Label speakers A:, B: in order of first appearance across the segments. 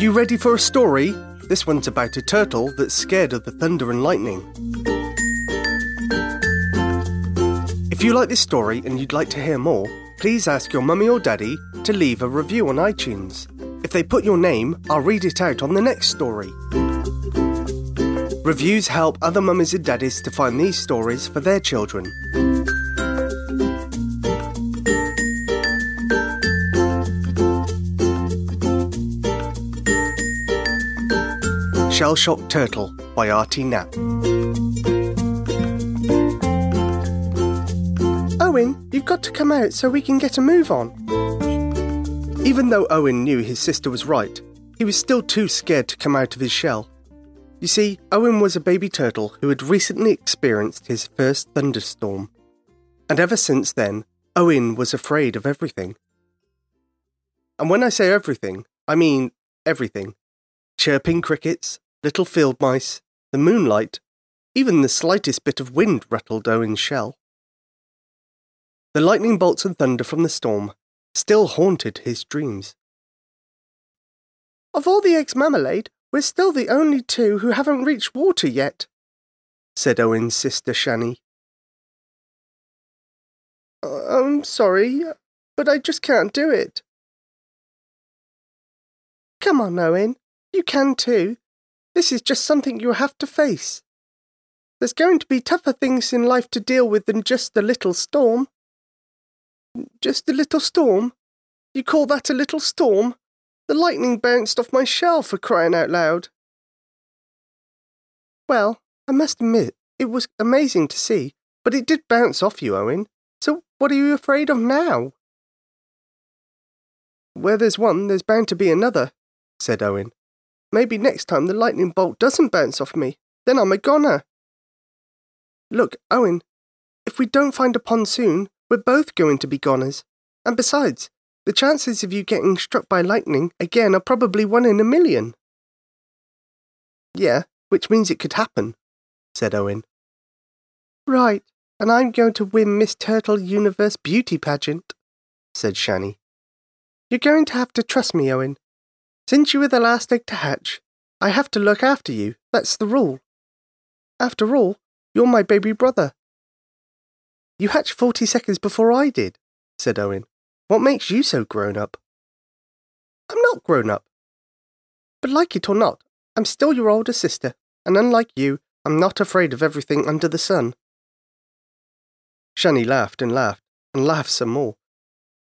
A: you ready for a story? This one's about a turtle that's scared of the thunder and lightning. If you like this story and you'd like to hear more, please ask your mummy or daddy to leave a review on iTunes. If they put your name, I'll read it out on the next story. Reviews help other mummies and daddies to find these stories for their children. Shell Shock Turtle by Artie Knapp. Owen, you've got to come out so we can get a move on. Even though Owen knew his sister was right, he was still too scared to come out of his shell. You see, Owen was a baby turtle who had recently experienced his first thunderstorm. And ever since then, Owen was afraid of everything. And when I say everything, I mean everything chirping crickets, little field mice, the moonlight, even the slightest bit of wind rattled Owen's shell. The lightning bolts and thunder from the storm still haunted his dreams. Of all the eggs marmalade, we're still the only two who haven't reached water yet, said Owen's sister Shani. I'm sorry, but I just can't do it. Come on, Owen. You can too. This is just something you have to face. There's going to be tougher things in life to deal with than just a little storm. Just a little storm? You call that a little storm? The lightning bounced off my shell for crying out loud. Well, I must admit, it was amazing to see, but it did bounce off you, Owen. So what are you afraid of now? Where there's one, there's bound to be another, said Owen. Maybe next time the lightning bolt doesn't bounce off me. Then I'm a goner. Look, Owen, if we don't find a pond soon, we're both going to be goners. And besides, the chances of you getting struck by lightning again are probably one in a million. Yeah, which means it could happen, said Owen. Right, and I'm going to win Miss Turtle Universe Beauty Pageant, said Shani. You're going to have to trust me, Owen. Since you were the last egg to hatch, I have to look after you. That's the rule. After all, you're my baby brother. You hatched 40 seconds before I did, said Owen. What makes you so grown up? I'm not grown up. But like it or not, I'm still your older sister, and unlike you, I'm not afraid of everything under the sun. Shani laughed and laughed, and laughed some more.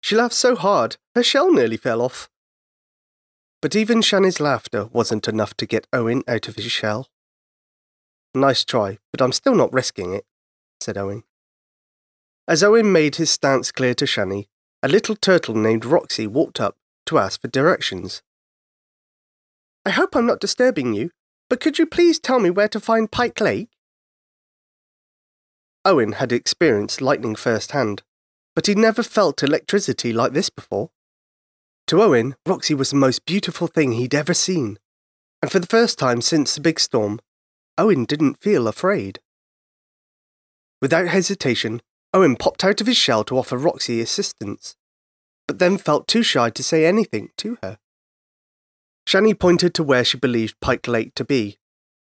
A: She laughed so hard, her shell nearly fell off. But even Shani's laughter wasn't enough to get Owen out of his shell. Nice try, but I'm still not risking it, said Owen. As Owen made his stance clear to Shani, a little turtle named Roxy walked up to ask for directions. I hope I'm not disturbing you, but could you please tell me where to find Pike Lake? Owen had experienced lightning firsthand, but he'd never felt electricity like this before. To Owen, Roxy was the most beautiful thing he'd ever seen, and for the first time since the big storm, Owen didn't feel afraid. Without hesitation, Owen popped out of his shell to offer Roxy assistance, but then felt too shy to say anything to her. Shani pointed to where she believed Pike Lake to be,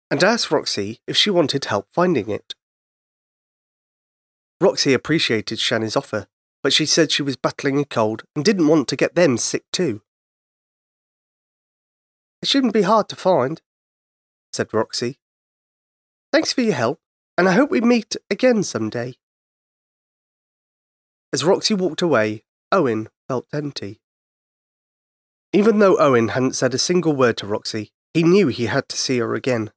A: and asked Roxy if she wanted help finding it. Roxy appreciated Shani's offer but she said she was battling a cold and didn't want to get them sick too. It shouldn't be hard to find, said Roxy. Thanks for your help, and I hope we meet again some day. As Roxy walked away, Owen felt empty. Even though Owen hadn't said a single word to Roxy, he knew he had to see her again.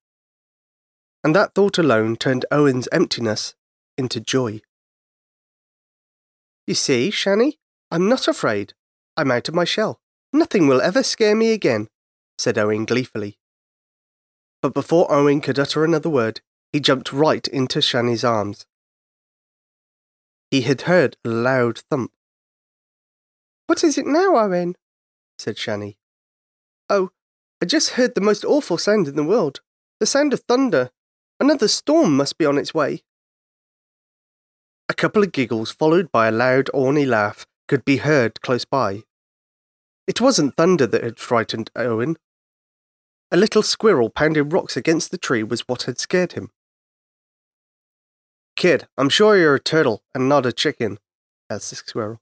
A: And that thought alone turned Owen's emptiness into joy. You see, Shani, I'm not afraid. I'm out of my shell. Nothing will ever scare me again, said Owen gleefully. But before Owen could utter another word, he jumped right into Shani's arms. He had heard a loud thump. What is it now, Owen? said Shani. Oh, I just heard the most awful sound in the world. The sound of thunder. Another storm must be on its way. A couple of giggles, followed by a loud, orny laugh, could be heard close by. It wasn't thunder that had frightened Owen, A little squirrel pounding rocks against the tree was what had scared him. Kid, I'm sure you're a turtle and not a chicken, asked the squirrel.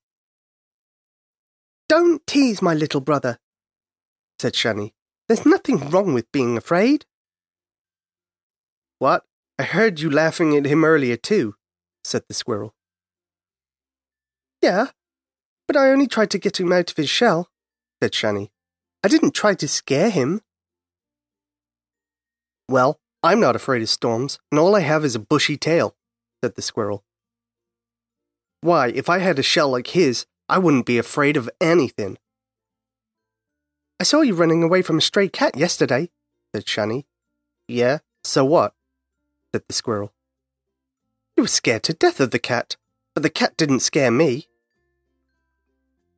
A: Don't tease my little brother, said Shani. There's nothing wrong with being afraid. What? I heard you laughing at him earlier, too, said the squirrel. Yeah, but I only tried to get him out of his shell, said Shani. I didn't try to scare him. Well, I'm not afraid of storms, and all I have is a bushy tail, said the squirrel. Why, if I had a shell like his, I wouldn't be afraid of anything. I saw you running away from a stray cat yesterday, said Shani. Yeah, so what? said the squirrel. You were scared to death of the cat, but the cat didn't scare me.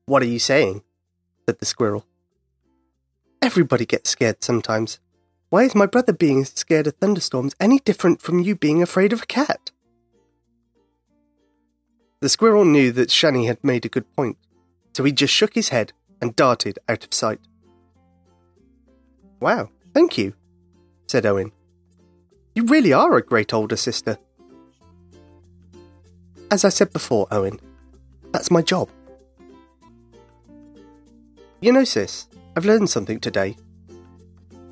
A: What are you saying? said the squirrel. Everybody gets scared sometimes. Why is my brother being scared of thunderstorms any different from you being afraid of a cat? The squirrel knew that Shani had made a good point, so he just shook his head and darted out of sight. Wow, thank you, said Owen. You really are a great older sister. As I said before, Owen, that's my job. You know, sis, I've learned something today.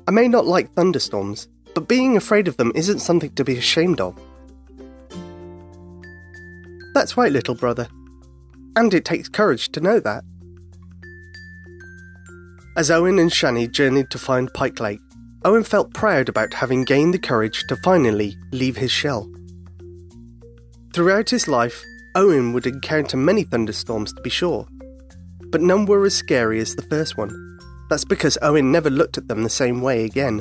A: I may not like thunderstorms, but being afraid of them isn't something to be ashamed of. That's right, little brother. And it takes courage to know that. As Owen and Shani journeyed to find Pike Lake, Owen felt proud about having gained the courage to finally leave his shell. Throughout his life, Owen would encounter many thunderstorms to be sure, but none were as scary as the first one. That's because Owen never looked at them the same way again.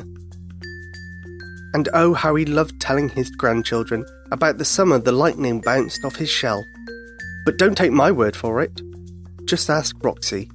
A: And oh, how he loved telling his grandchildren about the summer the lightning bounced off his shell. But don't take my word for it. Just ask Roxy.